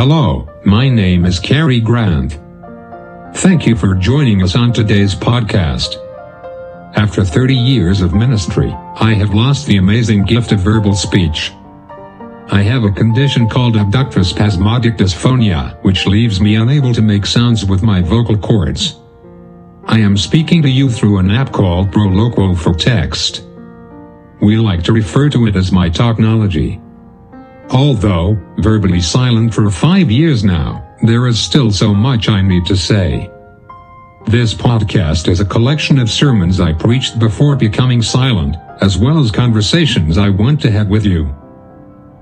Hello, my name is Cary Grant. Thank you for joining us on today's podcast. After 30 years of ministry, I have lost the amazing gift of verbal speech. I have a condition called abductor spasmodic dysphonia, which leaves me unable to make sounds with my vocal cords. I am speaking to you through an app called Proloquo4Text. We like to refer to it as my technology. Although, verbally silent for five years now, there is still so much I need to say. This podcast is a collection of sermons I preached before becoming silent, as well as conversations I want to have with you.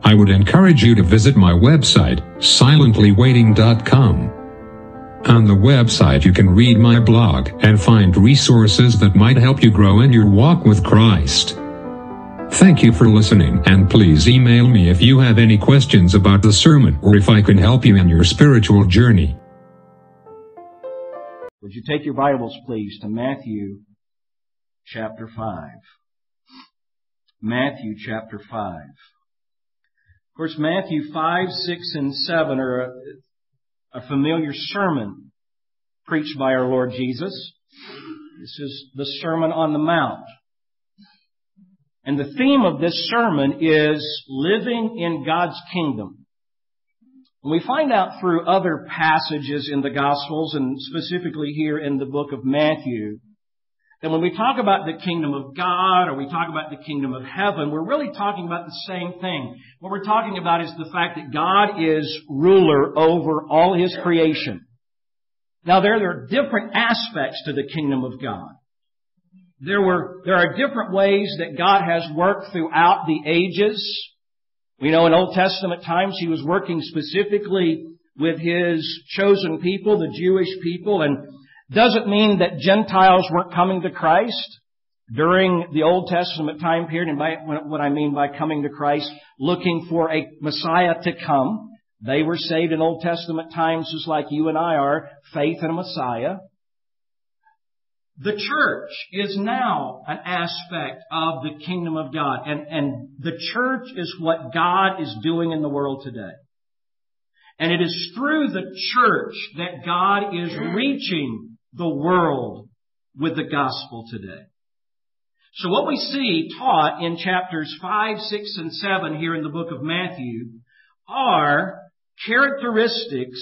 I would encourage you to visit my website, silentlywaiting.com. On the website you can read my blog and find resources that might help you grow in your walk with Christ. Thank you for listening and please email me if you have any questions about the sermon or if I can help you in your spiritual journey. Would you take your Bibles, please, to Matthew chapter 5? Matthew chapter 5. Of course, Matthew 5, 6, and 7 are a, a familiar sermon preached by our Lord Jesus. This is the Sermon on the Mount. And the theme of this sermon is living in God's kingdom. And we find out through other passages in the Gospels and specifically here in the book of Matthew that when we talk about the kingdom of God or we talk about the kingdom of heaven, we're really talking about the same thing. What we're talking about is the fact that God is ruler over all His creation. Now there, there are different aspects to the kingdom of God. There were, there are different ways that God has worked throughout the ages. We know in Old Testament times He was working specifically with His chosen people, the Jewish people, and doesn't mean that Gentiles weren't coming to Christ during the Old Testament time period, and by what I mean by coming to Christ, looking for a Messiah to come. They were saved in Old Testament times just like you and I are, faith in a Messiah. The church is now an aspect of the kingdom of God. And, and the church is what God is doing in the world today. And it is through the church that God is reaching the world with the gospel today. So what we see taught in chapters 5, 6, and 7 here in the book of Matthew are characteristics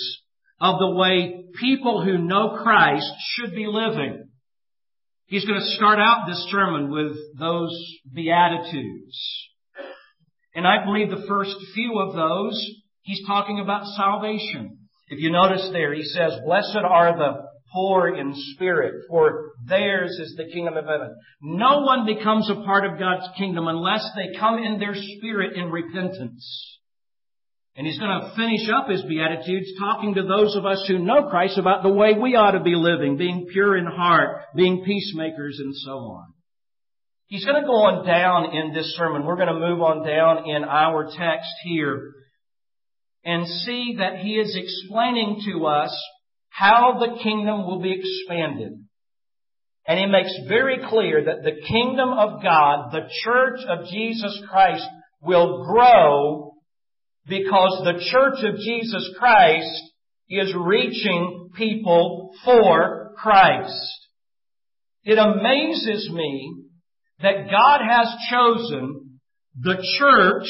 of the way people who know Christ should be living. He's going to start out this sermon with those Beatitudes. And I believe the first few of those, he's talking about salvation. If you notice there, he says, Blessed are the poor in spirit, for theirs is the kingdom of heaven. No one becomes a part of God's kingdom unless they come in their spirit in repentance. And he's going to finish up his Beatitudes talking to those of us who know Christ about the way we ought to be living, being pure in heart, being peacemakers, and so on. He's going to go on down in this sermon. We're going to move on down in our text here and see that he is explaining to us how the kingdom will be expanded. And he makes very clear that the kingdom of God, the church of Jesus Christ, will grow because the church of Jesus Christ is reaching people for Christ. It amazes me that God has chosen the church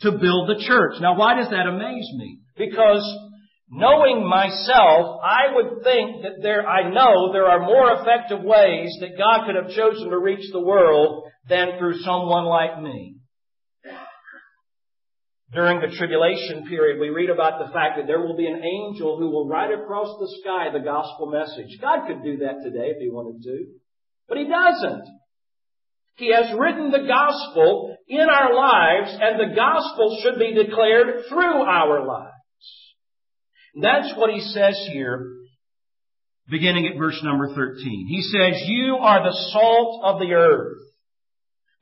to build the church. Now why does that amaze me? Because knowing myself, I would think that there, I know there are more effective ways that God could have chosen to reach the world than through someone like me during the tribulation period, we read about the fact that there will be an angel who will ride across the sky the gospel message. God could do that today if He wanted to, but He doesn't. He has written the gospel in our lives and the gospel should be declared through our lives. That's what He says here, beginning at verse number 13. He says, you are the salt of the earth.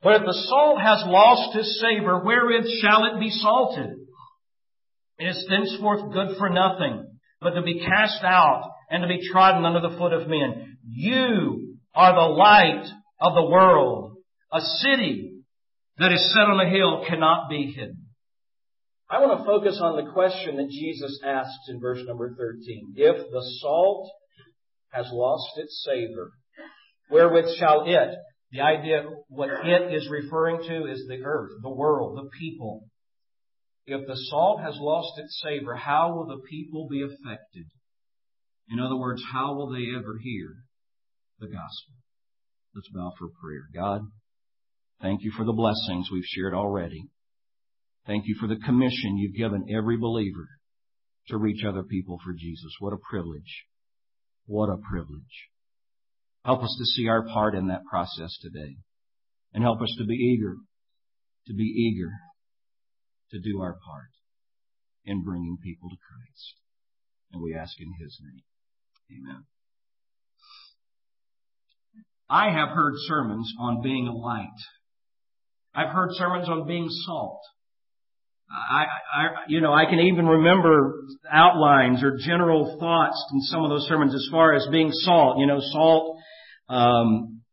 But if the salt has lost its savor, wherewith shall it be salted? It is thenceforth good for nothing, but to be cast out and to be trodden under the foot of men. You are the light of the world. A city that is set on a hill cannot be hidden. I want to focus on the question that Jesus asks in verse number 13. If the salt has lost its savor, wherewith shall it? The idea, what it is referring to is the earth, the world, the people. If the salt has lost its savor, how will the people be affected? In other words, how will they ever hear the gospel? Let's bow for prayer. God, thank you for the blessings we've shared already. Thank you for the commission you've given every believer to reach other people for Jesus. What a privilege. What a privilege. Help us to see our part in that process today. And help us to be eager, to be eager to do our part in bringing people to Christ. And we ask in His name. Amen. I have heard sermons on being a light. I've heard sermons on being salt. I, I, you know, I can even remember outlines or general thoughts in some of those sermons as far as being salt. You know, salt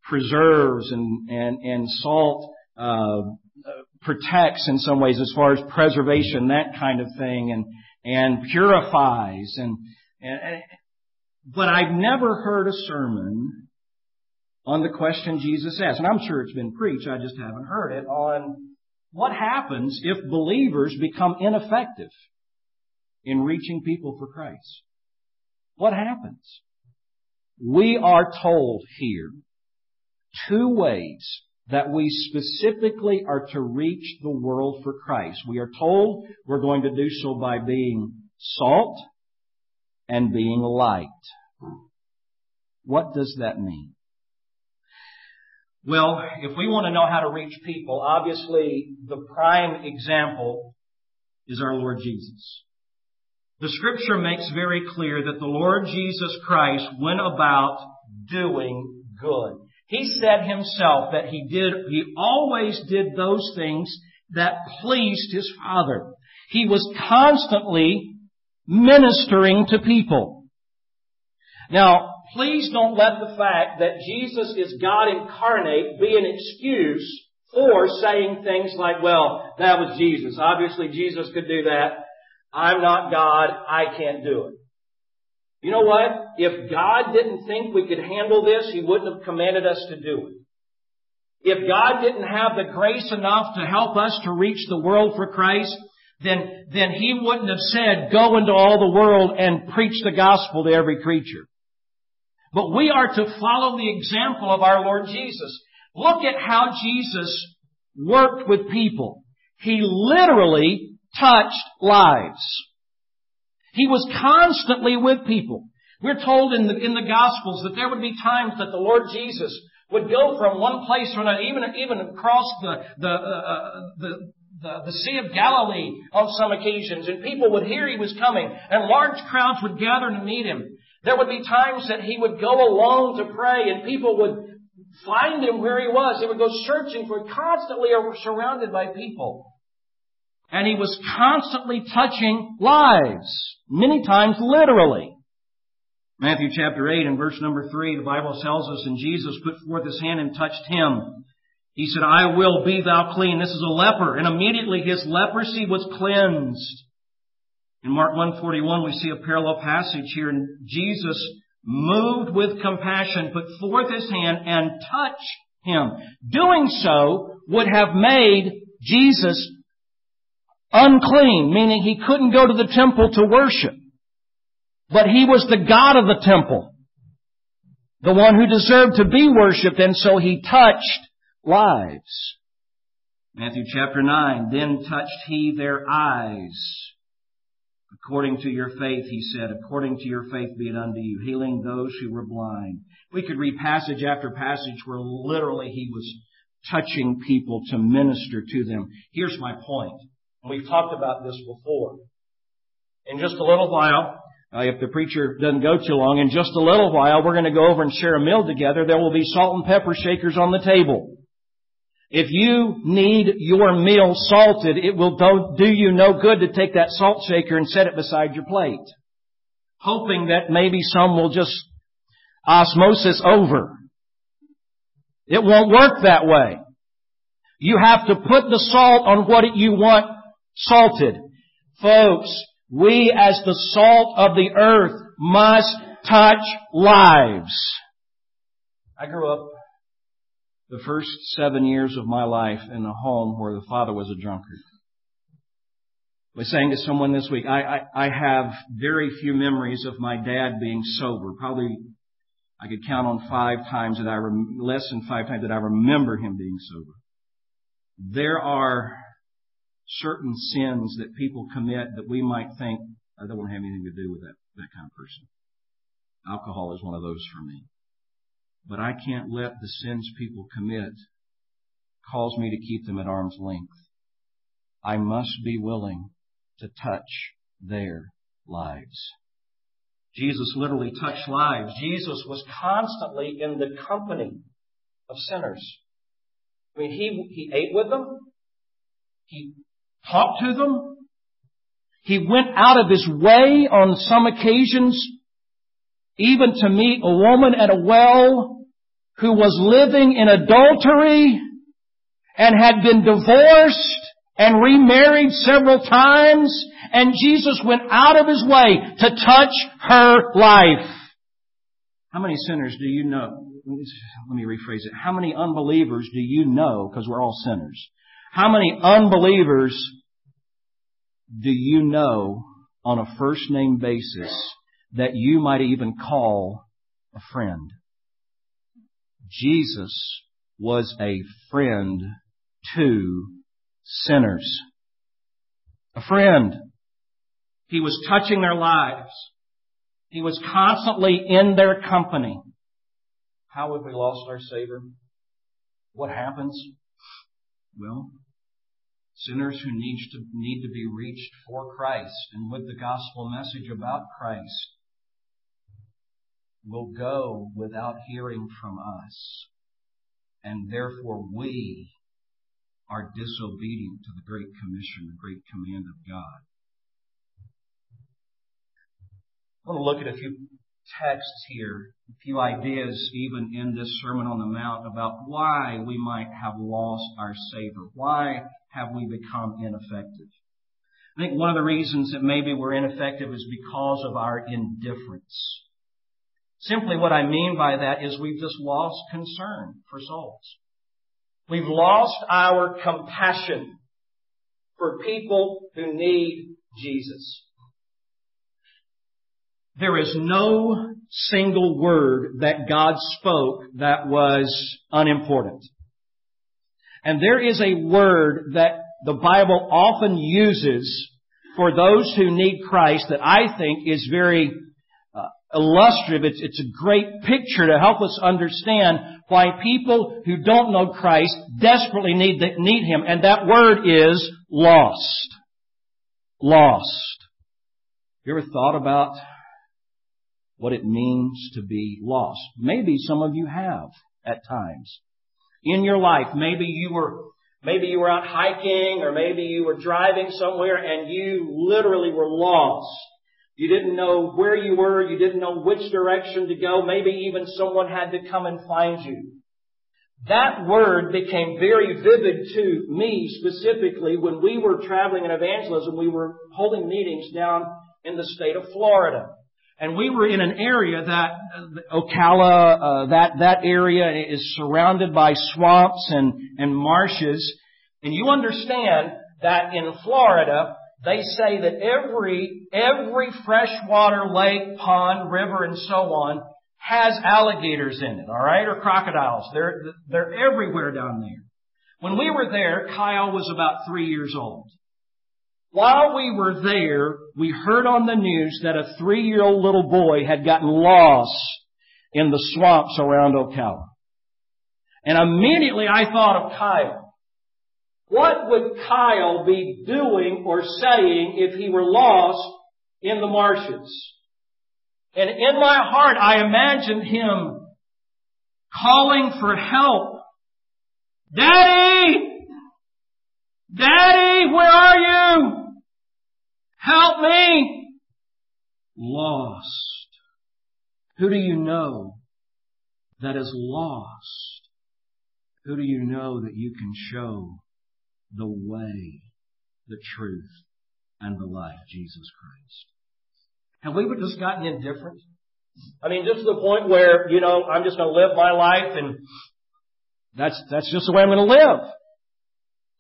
preserves and and and salt uh, protects in some ways as far as preservation, that kind of thing, and and purifies and and. But I've never heard a sermon on the question Jesus asked, and I'm sure it's been preached. I just haven't heard it on what happens if believers become ineffective in reaching people for Christ. What happens? We are told here two ways that we specifically are to reach the world for Christ. We are told we're going to do so by being salt and being light. What does that mean? Well, if we want to know how to reach people, obviously the prime example is our Lord Jesus. The scripture makes very clear that the Lord Jesus Christ went about doing good. He said himself that he did, he always did those things that pleased his Father. He was constantly ministering to people. Now, please don't let the fact that Jesus is God incarnate be an excuse for saying things like, well, that was Jesus. Obviously Jesus could do that. I'm not God. I can't do it. You know what? If God didn't think we could handle this, He wouldn't have commanded us to do it. If God didn't have the grace enough to help us to reach the world for Christ, then, then He wouldn't have said, go into all the world and preach the gospel to every creature. But we are to follow the example of our Lord Jesus. Look at how Jesus worked with people. He literally touched lives. He was constantly with people. We're told in the, in the Gospels that there would be times that the Lord Jesus would go from one place to another, even, even across the, the, uh, uh, the, the, the Sea of Galilee on some occasions, and people would hear he was coming, and large crowds would gather to meet him. There would be times that he would go alone to pray, and people would find him where he was. They would go searching for him, constantly surrounded by people. And he was constantly touching lives. Many times literally. Matthew chapter 8 and verse number 3, the Bible tells us, and Jesus put forth his hand and touched him. He said, I will be thou clean. This is a leper. And immediately his leprosy was cleansed. In Mark 141, we see a parallel passage here. And Jesus, moved with compassion, put forth his hand and touched him. Doing so would have made Jesus unclean, meaning he couldn't go to the temple to worship. But he was the God of the temple. The one who deserved to be worshiped, and so he touched lives. Matthew chapter 9, then touched he their eyes. According to your faith, he said, according to your faith be it unto you, healing those who were blind. We could read passage after passage where literally he was touching people to minister to them. Here's my point. We've talked about this before. In just a little while, uh, if the preacher doesn't go too long, in just a little while, we're going to go over and share a meal together. There will be salt and pepper shakers on the table. If you need your meal salted, it will do you no good to take that salt shaker and set it beside your plate. Hoping that maybe some will just osmosis over. It won't work that way. You have to put the salt on what you want salted. Folks, we as the salt of the earth must touch lives. I grew up the first seven years of my life in a home where the father was a drunkard. I was saying to someone this week, I, I, I have very few memories of my dad being sober. Probably I could count on five times that I, rem- less than five times that I remember him being sober. There are certain sins that people commit that we might think, I don't want to have anything to do with that, that kind of person. Alcohol is one of those for me. But I can't let the sins people commit cause me to keep them at arm's length. I must be willing to touch their lives. Jesus literally touched lives. Jesus was constantly in the company of sinners. I mean, he, he ate with them. He talked to them. He went out of his way on some occasions even to meet a woman at a well who was living in adultery and had been divorced and remarried several times and Jesus went out of his way to touch her life. How many sinners do you know? Let me rephrase it. How many unbelievers do you know, because we're all sinners, how many unbelievers do you know on a first name basis that you might even call a friend? Jesus was a friend to sinners. A friend. He was touching their lives. He was constantly in their company. How have we lost our savor? What happens? Well, sinners who need to, need to be reached for Christ and with the gospel message about Christ will go without hearing from us. And therefore we are disobedient to the great commission, the great command of God. I want to look at a few texts here, a few ideas even in this Sermon on the Mount about why we might have lost our savor. Why have we become ineffective? I think one of the reasons that maybe we're ineffective is because of our indifference. Simply what I mean by that is we've just lost concern for souls. We've lost our compassion for people who need Jesus. There is no single word that God spoke that was unimportant. And there is a word that the Bible often uses for those who need Christ that I think is very uh, illustrative. It's, it's a great picture to help us understand why people who don't know Christ desperately need, need Him. And that word is lost. Lost. You ever thought about what it means to be lost. Maybe some of you have at times. In your life, maybe you were, maybe you were out hiking or maybe you were driving somewhere and you literally were lost. You didn't know where you were. You didn't know which direction to go. Maybe even someone had to come and find you. That word became very vivid to me specifically when we were traveling in evangelism. We were holding meetings down in the state of Florida. And we were in an area that, uh, Ocala, uh, that, that area is surrounded by swamps and, and marshes. And you understand that in Florida, they say that every, every freshwater lake, pond, river, and so on has alligators in it, alright, or crocodiles. They're, they're everywhere down there. When we were there, Kyle was about three years old. While we were there, we heard on the news that a three-year-old little boy had gotten lost in the swamps around Ocala. And immediately I thought of Kyle. What would Kyle be doing or saying if he were lost in the marshes? And in my heart, I imagined him calling for help. Daddy! Daddy, where are you? Help me! Lost. Who do you know that is lost? Who do you know that you can show the way, the truth, and the life, Jesus Christ. Have we just gotten indifferent? I mean, just to the point where, you know, I'm just going to live my life and that's, that's just the way I'm going to live.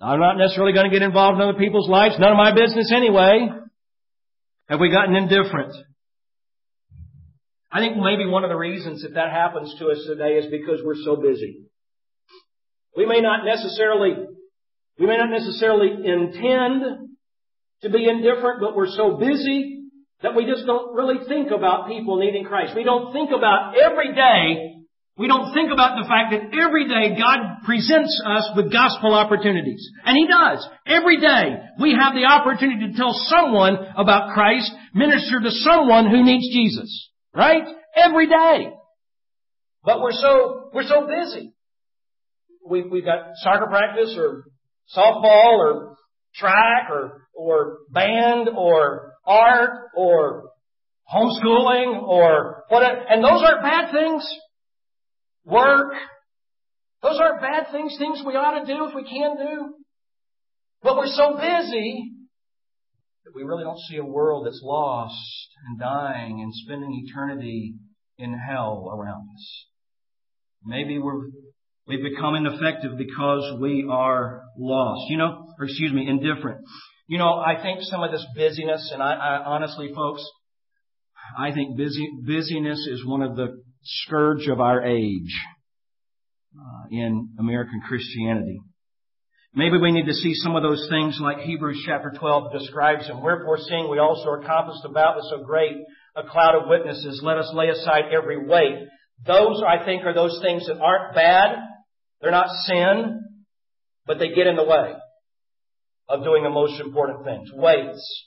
I'm not necessarily going to get involved in other people's lives. None of my business anyway. Have we gotten indifferent? I think maybe one of the reasons that that happens to us today is because we're so busy. We may not necessarily, we may not necessarily intend to be indifferent, but we're so busy that we just don't really think about people needing Christ. We don't think about every day we don't think about the fact that every day God presents us with gospel opportunities. And He does. Every day we have the opportunity to tell someone about Christ, minister to someone who needs Jesus. Right? Every day. But we're so, we're so busy. We, we've got soccer practice or softball or track or, or band or art or homeschooling or whatever. And those aren't bad things work. Those aren't bad things, things we ought to do if we can do. But we're so busy that we really don't see a world that's lost and dying and spending eternity in hell around us. Maybe we're, we've become ineffective because we are lost, you know, or excuse me, indifferent. You know, I think some of this busyness, and I, I honestly, folks, I think busy, busyness is one of the scourge of our age uh, in American Christianity. Maybe we need to see some of those things like Hebrews chapter 12 describes them. Wherefore seeing we also are compassed about with so great a cloud of witnesses, let us lay aside every weight. Those, I think, are those things that aren't bad. They're not sin, but they get in the way of doing the most important things. Weights.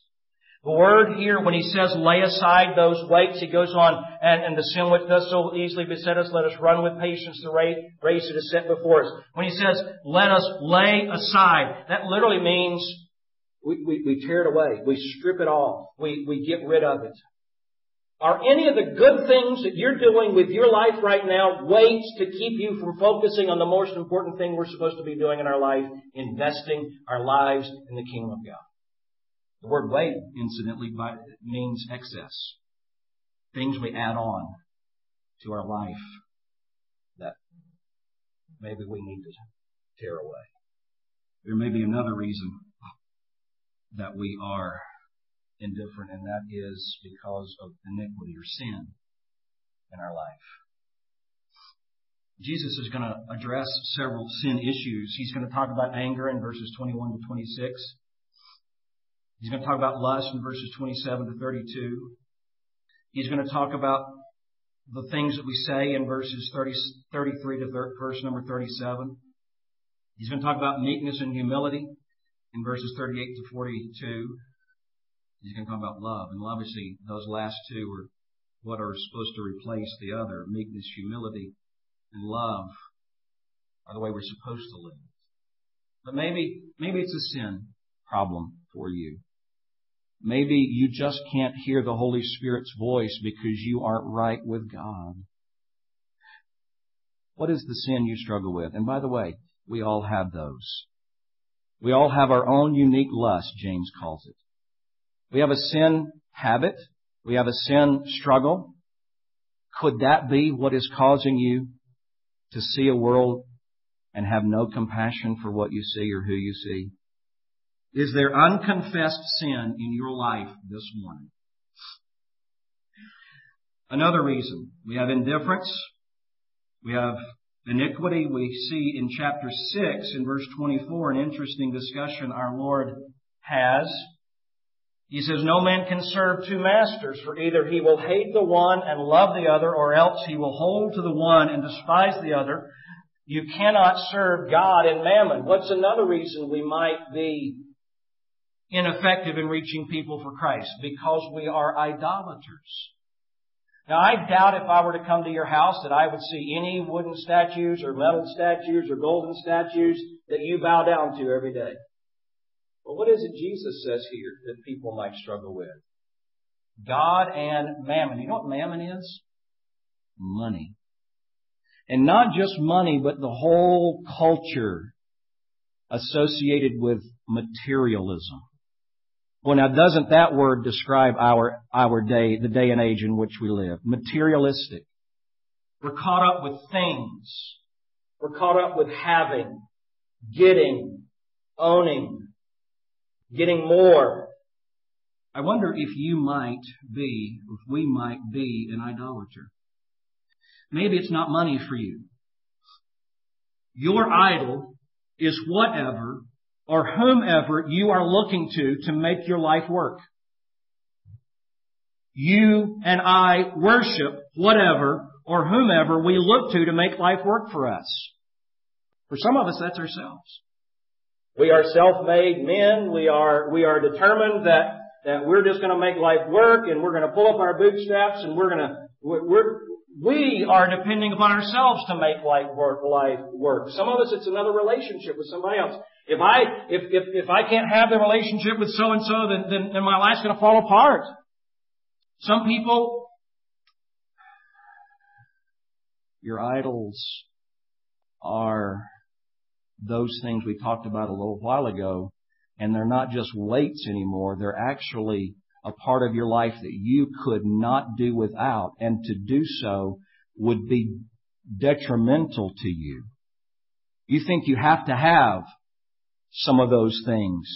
The word here, when he says lay aside those weights, he goes on, and, and the sin which does so easily beset us, let us run with patience the race that is set before us. When he says, let us lay aside, that literally means we, we, we tear it away. We strip it off. We, we get rid of it. Are any of the good things that you're doing with your life right now weights to keep you from focusing on the most important thing we're supposed to be doing in our life, investing our lives in the kingdom of God? The word weight, incidentally, means excess. Things we add on to our life that maybe we need to tear away. There may be another reason that we are indifferent, and that is because of iniquity or sin in our life. Jesus is going to address several sin issues. He's going to talk about anger in verses 21 to 26. He's going to talk about lust in verses 27 to 32. He's going to talk about the things that we say in verses 30, 33 to thir- verse number 37. He's going to talk about meekness and humility in verses 38 to 42. He's going to talk about love. And obviously, those last two are what are supposed to replace the other. Meekness, humility, and love are the way we're supposed to live. But maybe, maybe it's a sin problem for you. Maybe you just can't hear the Holy Spirit's voice because you aren't right with God. What is the sin you struggle with? And by the way, we all have those. We all have our own unique lust, James calls it. We have a sin habit. We have a sin struggle. Could that be what is causing you to see a world and have no compassion for what you see or who you see? Is there unconfessed sin in your life this morning? Another reason. We have indifference. We have iniquity. We see in chapter 6 in verse 24 an interesting discussion our Lord has. He says, No man can serve two masters, for either he will hate the one and love the other, or else he will hold to the one and despise the other. You cannot serve God and mammon. What's another reason we might be ineffective in reaching people for Christ because we are idolaters. Now I doubt if I were to come to your house that I would see any wooden statues or metal statues or golden statues that you bow down to every day. But what is it Jesus says here that people might struggle with? God and mammon. You know what mammon is? Money. And not just money, but the whole culture associated with materialism. Well, now doesn't that word describe our, our day, the day and age in which we live? Materialistic. We're caught up with things. We're caught up with having, getting, owning, getting more. I wonder if you might be, if we might be an idolater. Maybe it's not money for you. Your idol is whatever or whomever you are looking to to make your life work. You and I worship whatever or whomever we look to to make life work for us. For some of us, that's ourselves. We are self-made men. We are, we are determined that, that we're just going to make life work and we're going to pull up our bootstraps and we're going to, we're, we are depending upon ourselves to make life work, life work. Some of us, it's another relationship with somebody else. If I, if, if, if I can't have the relationship with so and so, then, then, then my life's going to fall apart. Some people, your idols are those things we talked about a little while ago, and they're not just weights anymore. They're actually a part of your life that you could not do without, and to do so would be detrimental to you. You think you have to have some of those things,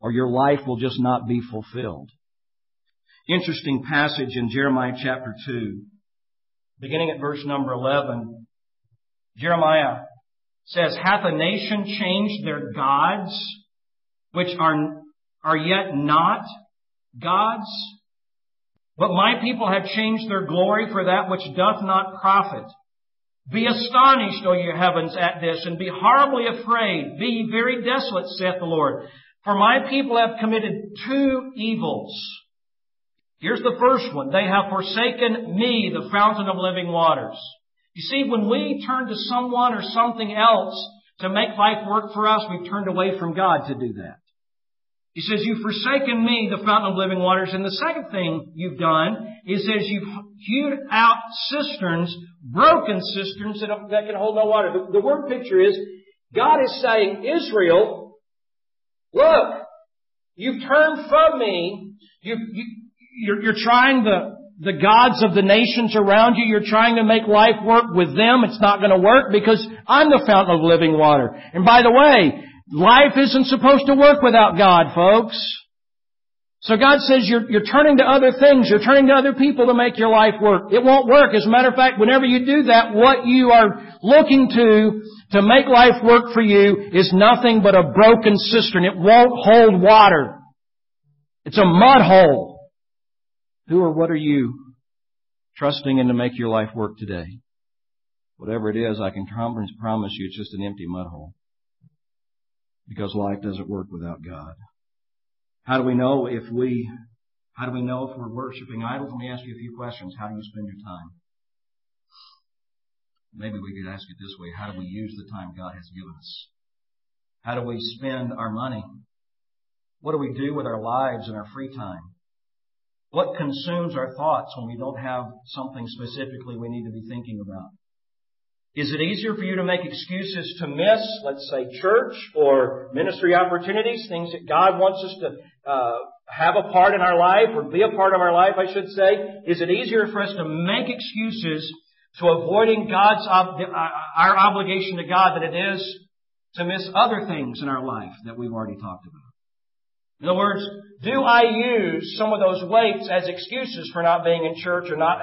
or your life will just not be fulfilled. Interesting passage in Jeremiah chapter 2, beginning at verse number 11. Jeremiah says, Hath a nation changed their gods, which are, are yet not gods? But my people have changed their glory for that which doth not profit. Be astonished, O ye heavens, at this, and be horribly afraid. Be ye very desolate, saith the Lord. For my people have committed two evils. Here's the first one. They have forsaken me, the fountain of living waters. You see, when we turn to someone or something else to make life work for us, we've turned away from God to do that. He says, you've forsaken me, the fountain of living waters. And the second thing you've done is says you've hewed out cisterns, broken cisterns that, that can hold no water. The, the word picture is, God is saying, Israel, look, you've turned from me, you, you, you're, you're trying the, the gods of the nations around you. You're trying to make life work with them. It's not going to work because I'm the fountain of living water. And by the way, life isn't supposed to work without God, folks. So God says you're, you're turning to other things. You're turning to other people to make your life work. It won't work. As a matter of fact, whenever you do that, what you are looking to to make life work for you is nothing but a broken cistern. It won't hold water. It's a mud hole. Who or what are you trusting in to make your life work today? Whatever it is, I can promise you it's just an empty mud hole. Because life doesn't work without God. How do we know if we, how do we know if we're worshiping idols? Let me ask you a few questions. How do you spend your time? Maybe we could ask it this way. How do we use the time God has given us? How do we spend our money? What do we do with our lives and our free time? What consumes our thoughts when we don't have something specifically we need to be thinking about? Is it easier for you to make excuses to miss, let's say, church or ministry opportunities, things that God wants us to uh, have a part in our life or be a part of our life, I should say? Is it easier for us to make excuses to avoiding God's uh, our obligation to God than it is to miss other things in our life that we've already talked about? In other words, do I use some of those weights as excuses for not being in church or not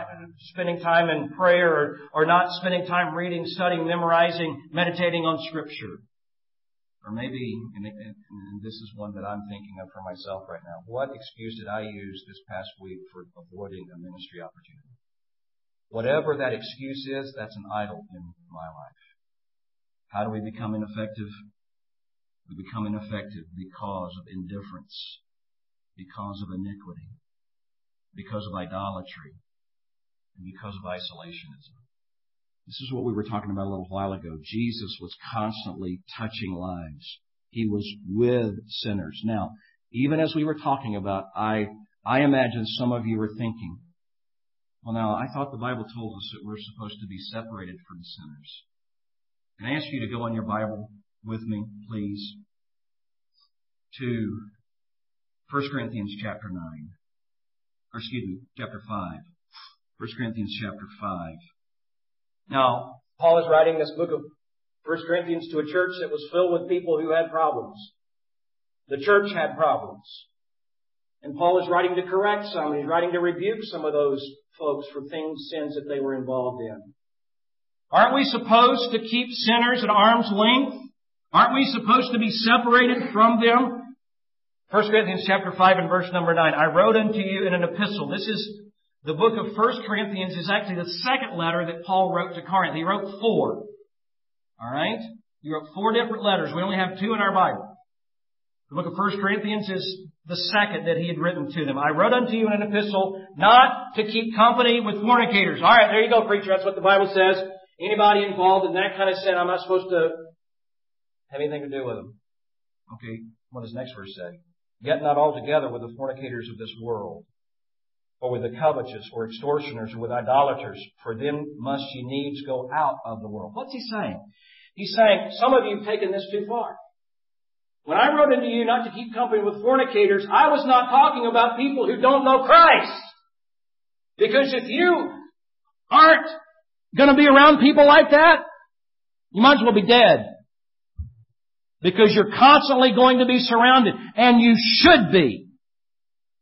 spending time in prayer or, or not spending time reading, studying, memorizing, meditating on Scripture? Or maybe, and, and this is one that I'm thinking of for myself right now, what excuse did I use this past week for avoiding a ministry opportunity? Whatever that excuse is, that's an idol in my life. How do we become ineffective we become ineffective because of indifference, because of iniquity, because of idolatry, and because of isolationism. This is what we were talking about a little while ago. Jesus was constantly touching lives. He was with sinners. Now, even as we were talking about, I, I imagine some of you were thinking, well now, I thought the Bible told us that we're supposed to be separated from sinners. Can I ask you to go on your Bible with me, please, to 1 Corinthians chapter 9. Or excuse me, chapter 5. 1 Corinthians chapter 5. Now, Paul is writing this book of 1 Corinthians to a church that was filled with people who had problems. The church had problems. And Paul is writing to correct some, he's writing to rebuke some of those folks for things, sins that they were involved in. Aren't we supposed to keep sinners at arm's length? Aren't we supposed to be separated from them? 1 Corinthians chapter 5 and verse number 9. I wrote unto you in an epistle. This is the book of 1 Corinthians is actually the second letter that Paul wrote to Corinth. He wrote four. Alright? He wrote four different letters. We only have two in our Bible. The book of 1 Corinthians is the second that he had written to them. I wrote unto you in an epistle not to keep company with fornicators. Alright, there you go, preacher. That's what the Bible says. Anybody involved in that kind of sin, I'm not supposed to have anything to do with them. Okay, what does the next verse say? Get not altogether with the fornicators of this world, or with the covetous, or extortioners, or with idolaters, for them must ye needs go out of the world. What's he saying? He's saying, some of you have taken this too far. When I wrote into you not to keep company with fornicators, I was not talking about people who don't know Christ. Because if you aren't going to be around people like that, you might as well be dead. Because you're constantly going to be surrounded, and you should be.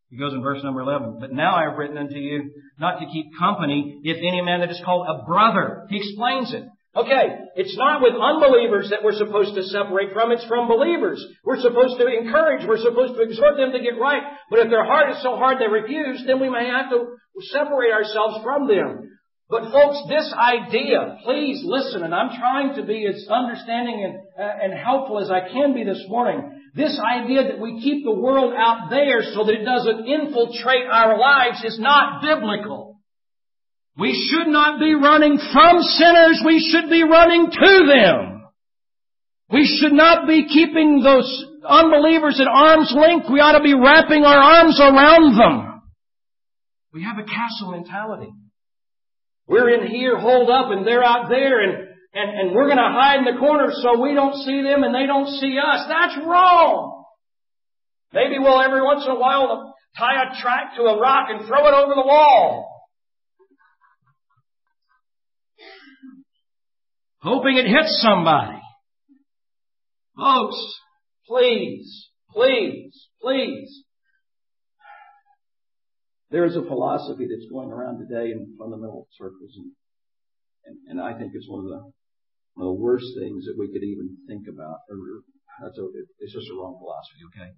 He goes in verse number 11, but now I have written unto you not to keep company if any man that is called a brother. He explains it. Okay, it's not with unbelievers that we're supposed to separate from, it's from believers. We're supposed to encourage, we're supposed to exhort them to get right. But if their heart is so hard they refuse, then we may have to separate ourselves from them. But folks, this idea, please listen, and I'm trying to be as understanding and, uh, and helpful as I can be this morning. This idea that we keep the world out there so that it doesn't infiltrate our lives is not biblical. We should not be running from sinners, we should be running to them. We should not be keeping those unbelievers at arm's length. We ought to be wrapping our arms around them. We have a castle mentality. We're in here holed up and they're out there and, and, and we're going to hide in the corner so we don't see them and they don't see us. That's wrong. Maybe we'll every once in a while tie a tract to a rock and throw it over the wall. Hoping it hits somebody. Folks, please, please, please, there is a philosophy that's going around today in fundamental circles, and, and, and I think it's one of the one of the worst things that we could even think about. That's a, it's just a wrong philosophy, okay?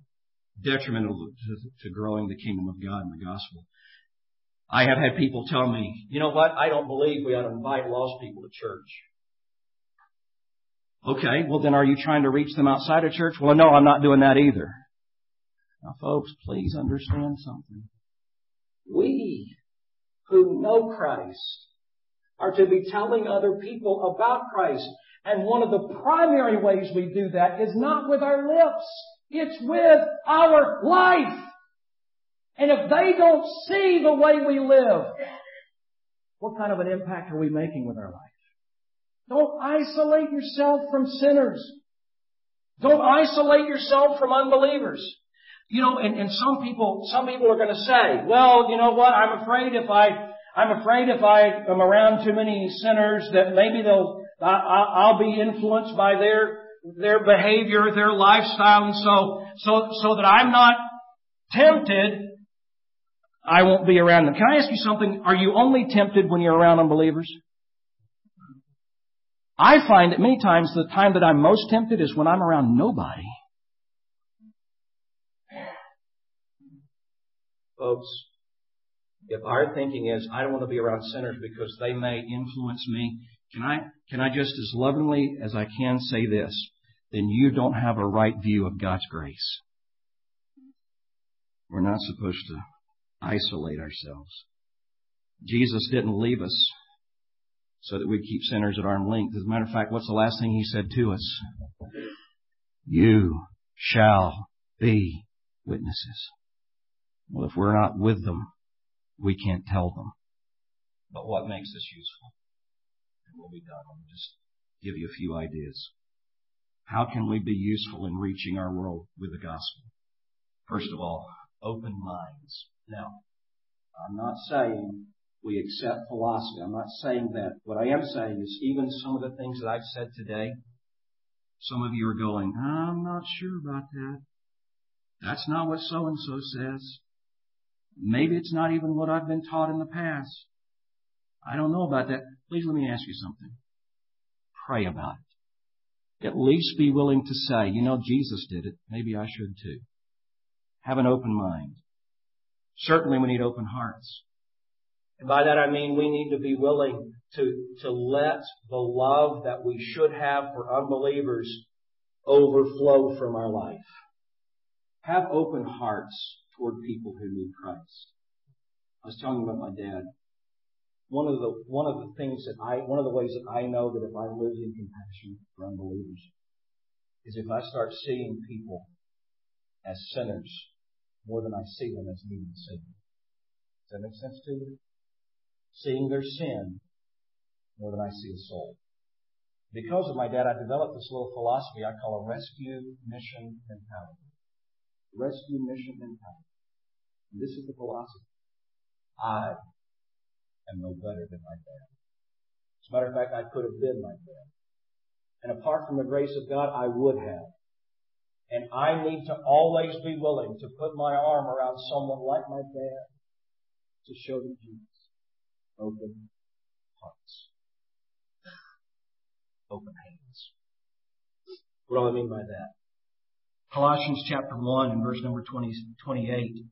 Detrimental to, to growing the kingdom of God and the gospel. I have had people tell me, you know what? I don't believe we ought to invite lost people to church. Okay, well then are you trying to reach them outside of church? Well, no, I'm not doing that either. Now folks, please understand something. We who know Christ are to be telling other people about Christ. And one of the primary ways we do that is not with our lips. It's with our life. And if they don't see the way we live, what kind of an impact are we making with our life? Don't isolate yourself from sinners. Don't isolate yourself from unbelievers. You know, and, and some people, some people are going to say, well, you know what, I'm afraid if I, I'm afraid if I am around too many sinners that maybe they'll, I, I'll be influenced by their, their behavior, their lifestyle, and so, so, so that I'm not tempted, I won't be around them. Can I ask you something? Are you only tempted when you're around unbelievers? I find that many times the time that I'm most tempted is when I'm around nobody. Folks, if our thinking is, I don't want to be around sinners because they may influence me, can I, can I just as lovingly as I can say this? Then you don't have a right view of God's grace. We're not supposed to isolate ourselves. Jesus didn't leave us so that we'd keep sinners at arm's length. As a matter of fact, what's the last thing he said to us? You shall be witnesses. Well, if we're not with them, we can't tell them. But what makes this useful? And we'll be done. Me just give you a few ideas. How can we be useful in reaching our world with the gospel? First of all, open minds. Now, I'm not saying we accept philosophy. I'm not saying that. What I am saying is even some of the things that I've said today, some of you are going, I'm not sure about that. That's not what so and so says. Maybe it's not even what I've been taught in the past. I don't know about that. Please let me ask you something. Pray about it. At least be willing to say, you know, Jesus did it. Maybe I should too. Have an open mind. Certainly we need open hearts. And by that I mean we need to be willing to, to let the love that we should have for unbelievers overflow from our life. Have open hearts toward people who need Christ. I was telling about my dad. One of the, one of the things that I, one of the ways that I know that if I'm losing compassion for unbelievers is if I start seeing people as sinners more than I see them as needing Savior. Does that make sense to you? Seeing their sin more than I see a soul. Because of my dad, I developed this little philosophy I call a rescue mission mentality. Rescue mission mentality. This is the philosophy. I am no better than my dad. As a matter of fact, I could have been my dad. And apart from the grace of God, I would have. And I need to always be willing to put my arm around someone like my dad to show them Jesus. Open hearts. Open hands. What do I mean by that? Colossians chapter 1 and verse number 20, 28.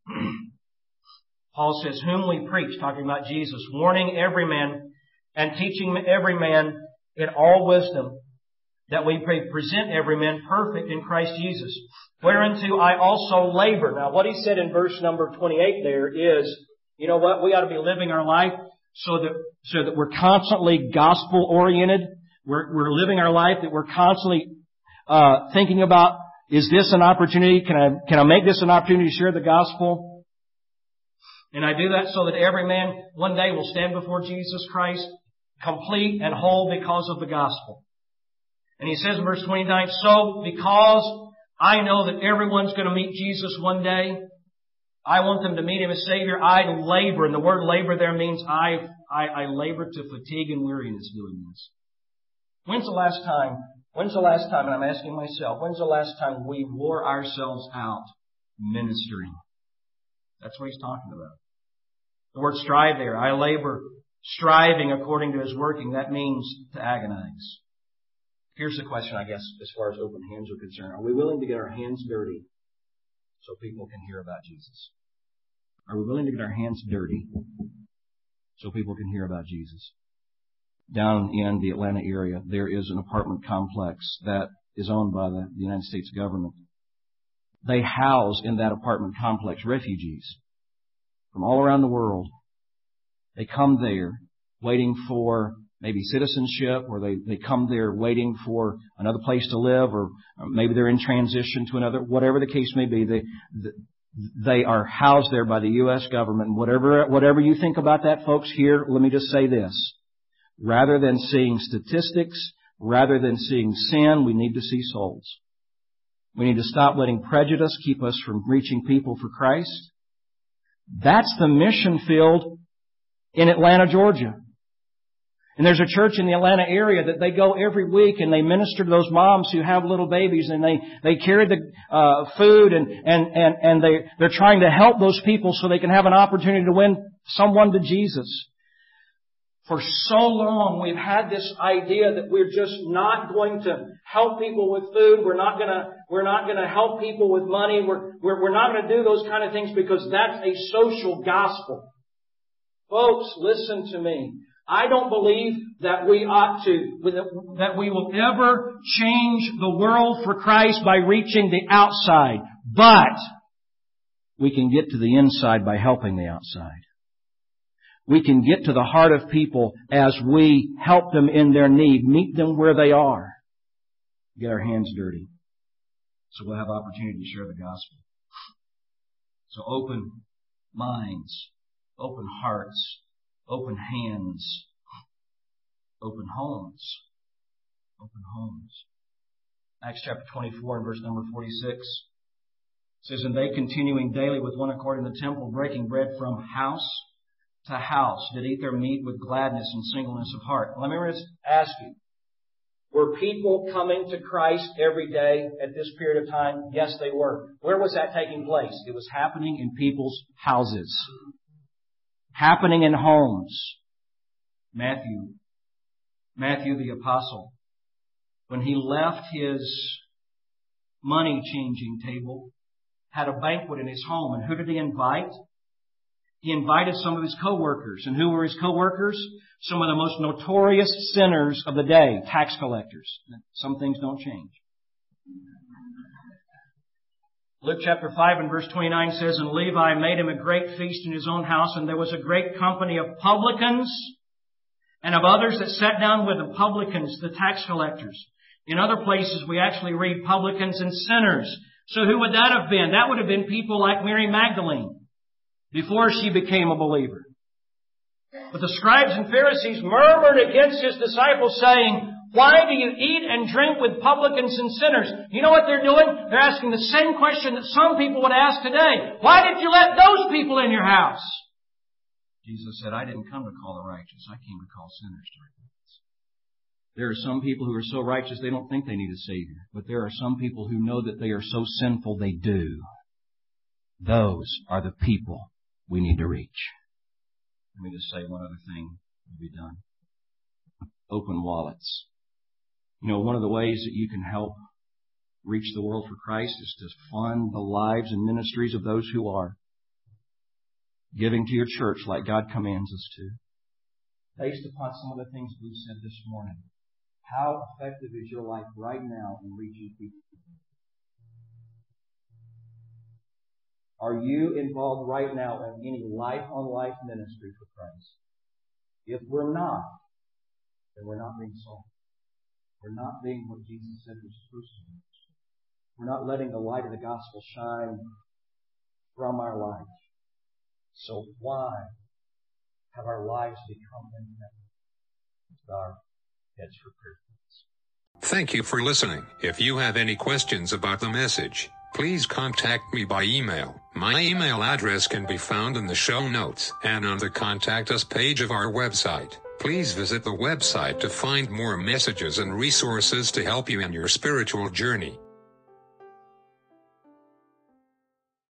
Paul says, whom we preach, talking about Jesus, warning every man and teaching every man in all wisdom, that we present every man perfect in Christ Jesus, whereunto I also labor. Now what he said in verse number 28 there is, you know what, we ought to be living our life so that, so that we're constantly gospel oriented. We're, we're living our life that we're constantly, uh, thinking about, is this an opportunity? Can I, can I make this an opportunity to share the gospel? And I do that so that every man one day will stand before Jesus Christ complete and whole because of the gospel. And he says in verse 29, so because I know that everyone's going to meet Jesus one day, I want them to meet Him as Savior. I labor, and the word labor there means I, I, I labor to fatigue and weariness doing this. When's the last time, when's the last time, and I'm asking myself, when's the last time we wore ourselves out ministering? That's what he's talking about. The word strive there, I labor, striving according to his working, that means to agonize. Here's the question, I guess, as far as open hands are concerned. Are we willing to get our hands dirty so people can hear about Jesus? Are we willing to get our hands dirty so people can hear about Jesus? Down in the Atlanta area, there is an apartment complex that is owned by the United States government. They house in that apartment complex refugees from all around the world. They come there waiting for maybe citizenship or they, they come there waiting for another place to live or, maybe they're in transition to another, whatever the case may be, they, they are housed there by the U.S. government. Whatever, whatever you think about that, folks, here, let me just say this. Rather than seeing statistics, rather than seeing sin, we need to see souls. We need to stop letting prejudice keep us from reaching people for Christ. That's the mission field in Atlanta, Georgia. And there's a church in the Atlanta area that they go every week and they minister to those moms who have little babies and they, they carry the uh, food and, and, and, and they, they're trying to help those people so they can have an opportunity to win someone to Jesus. For so long we've had this idea that we're just not going to help people with food. We're not gonna, we're not gonna help people with money. We're, we're, we're not gonna do those kind of things because that's a social gospel. Folks, listen to me. I don't believe that we ought to, that we will ever change the world for Christ by reaching the outside. But we can get to the inside by helping the outside. We can get to the heart of people as we help them in their need, meet them where they are. Get our hands dirty. So we'll have opportunity to share the gospel. So open minds, open hearts, open hands, open homes, open homes. Acts chapter 24 and verse number 46 says, and they continuing daily with one accord in the temple, breaking bread from house to house, did eat their meat with gladness and singleness of heart. Let me ask you, were people coming to Christ every day at this period of time? Yes, they were. Where was that taking place? It was happening in people's houses. Happening in homes. Matthew. Matthew the apostle. When he left his money changing table, had a banquet in his home, and who did he invite? He invited some of his coworkers. And who were his coworkers? Some of the most notorious sinners of the day, tax collectors. Some things don't change. Luke chapter 5 and verse 29 says, And Levi made him a great feast in his own house, and there was a great company of publicans and of others that sat down with the publicans, the tax collectors. In other places we actually read publicans and sinners. So who would that have been? That would have been people like Mary Magdalene before she became a believer. But the scribes and Pharisees murmured against his disciples saying, why do you eat and drink with publicans and sinners? You know what they're doing? They're asking the same question that some people would ask today. Why did you let those people in your house? Jesus said, I didn't come to call the righteous. I came to call sinners to repentance. There are some people who are so righteous they don't think they need a Savior. But there are some people who know that they are so sinful they do. Those are the people we need to reach. Let me just say one other thing to be done. Open wallets. You know, one of the ways that you can help reach the world for Christ is to fund the lives and ministries of those who are giving to your church like God commands us to. Based upon some of the things we've said this morning, how effective is your life right now in reaching people? Are you involved right now in any life on life ministry for Christ? If we're not, then we're not being salt. We're not being what Jesus said we're supposed to be. We're not letting the light of the gospel shine from our life. So why have our lives become independent? Our heads for prayer. Thank you for listening. If you have any questions about the message, please contact me by email. My email address can be found in the show notes and on the contact us page of our website. Please visit the website to find more messages and resources to help you in your spiritual journey.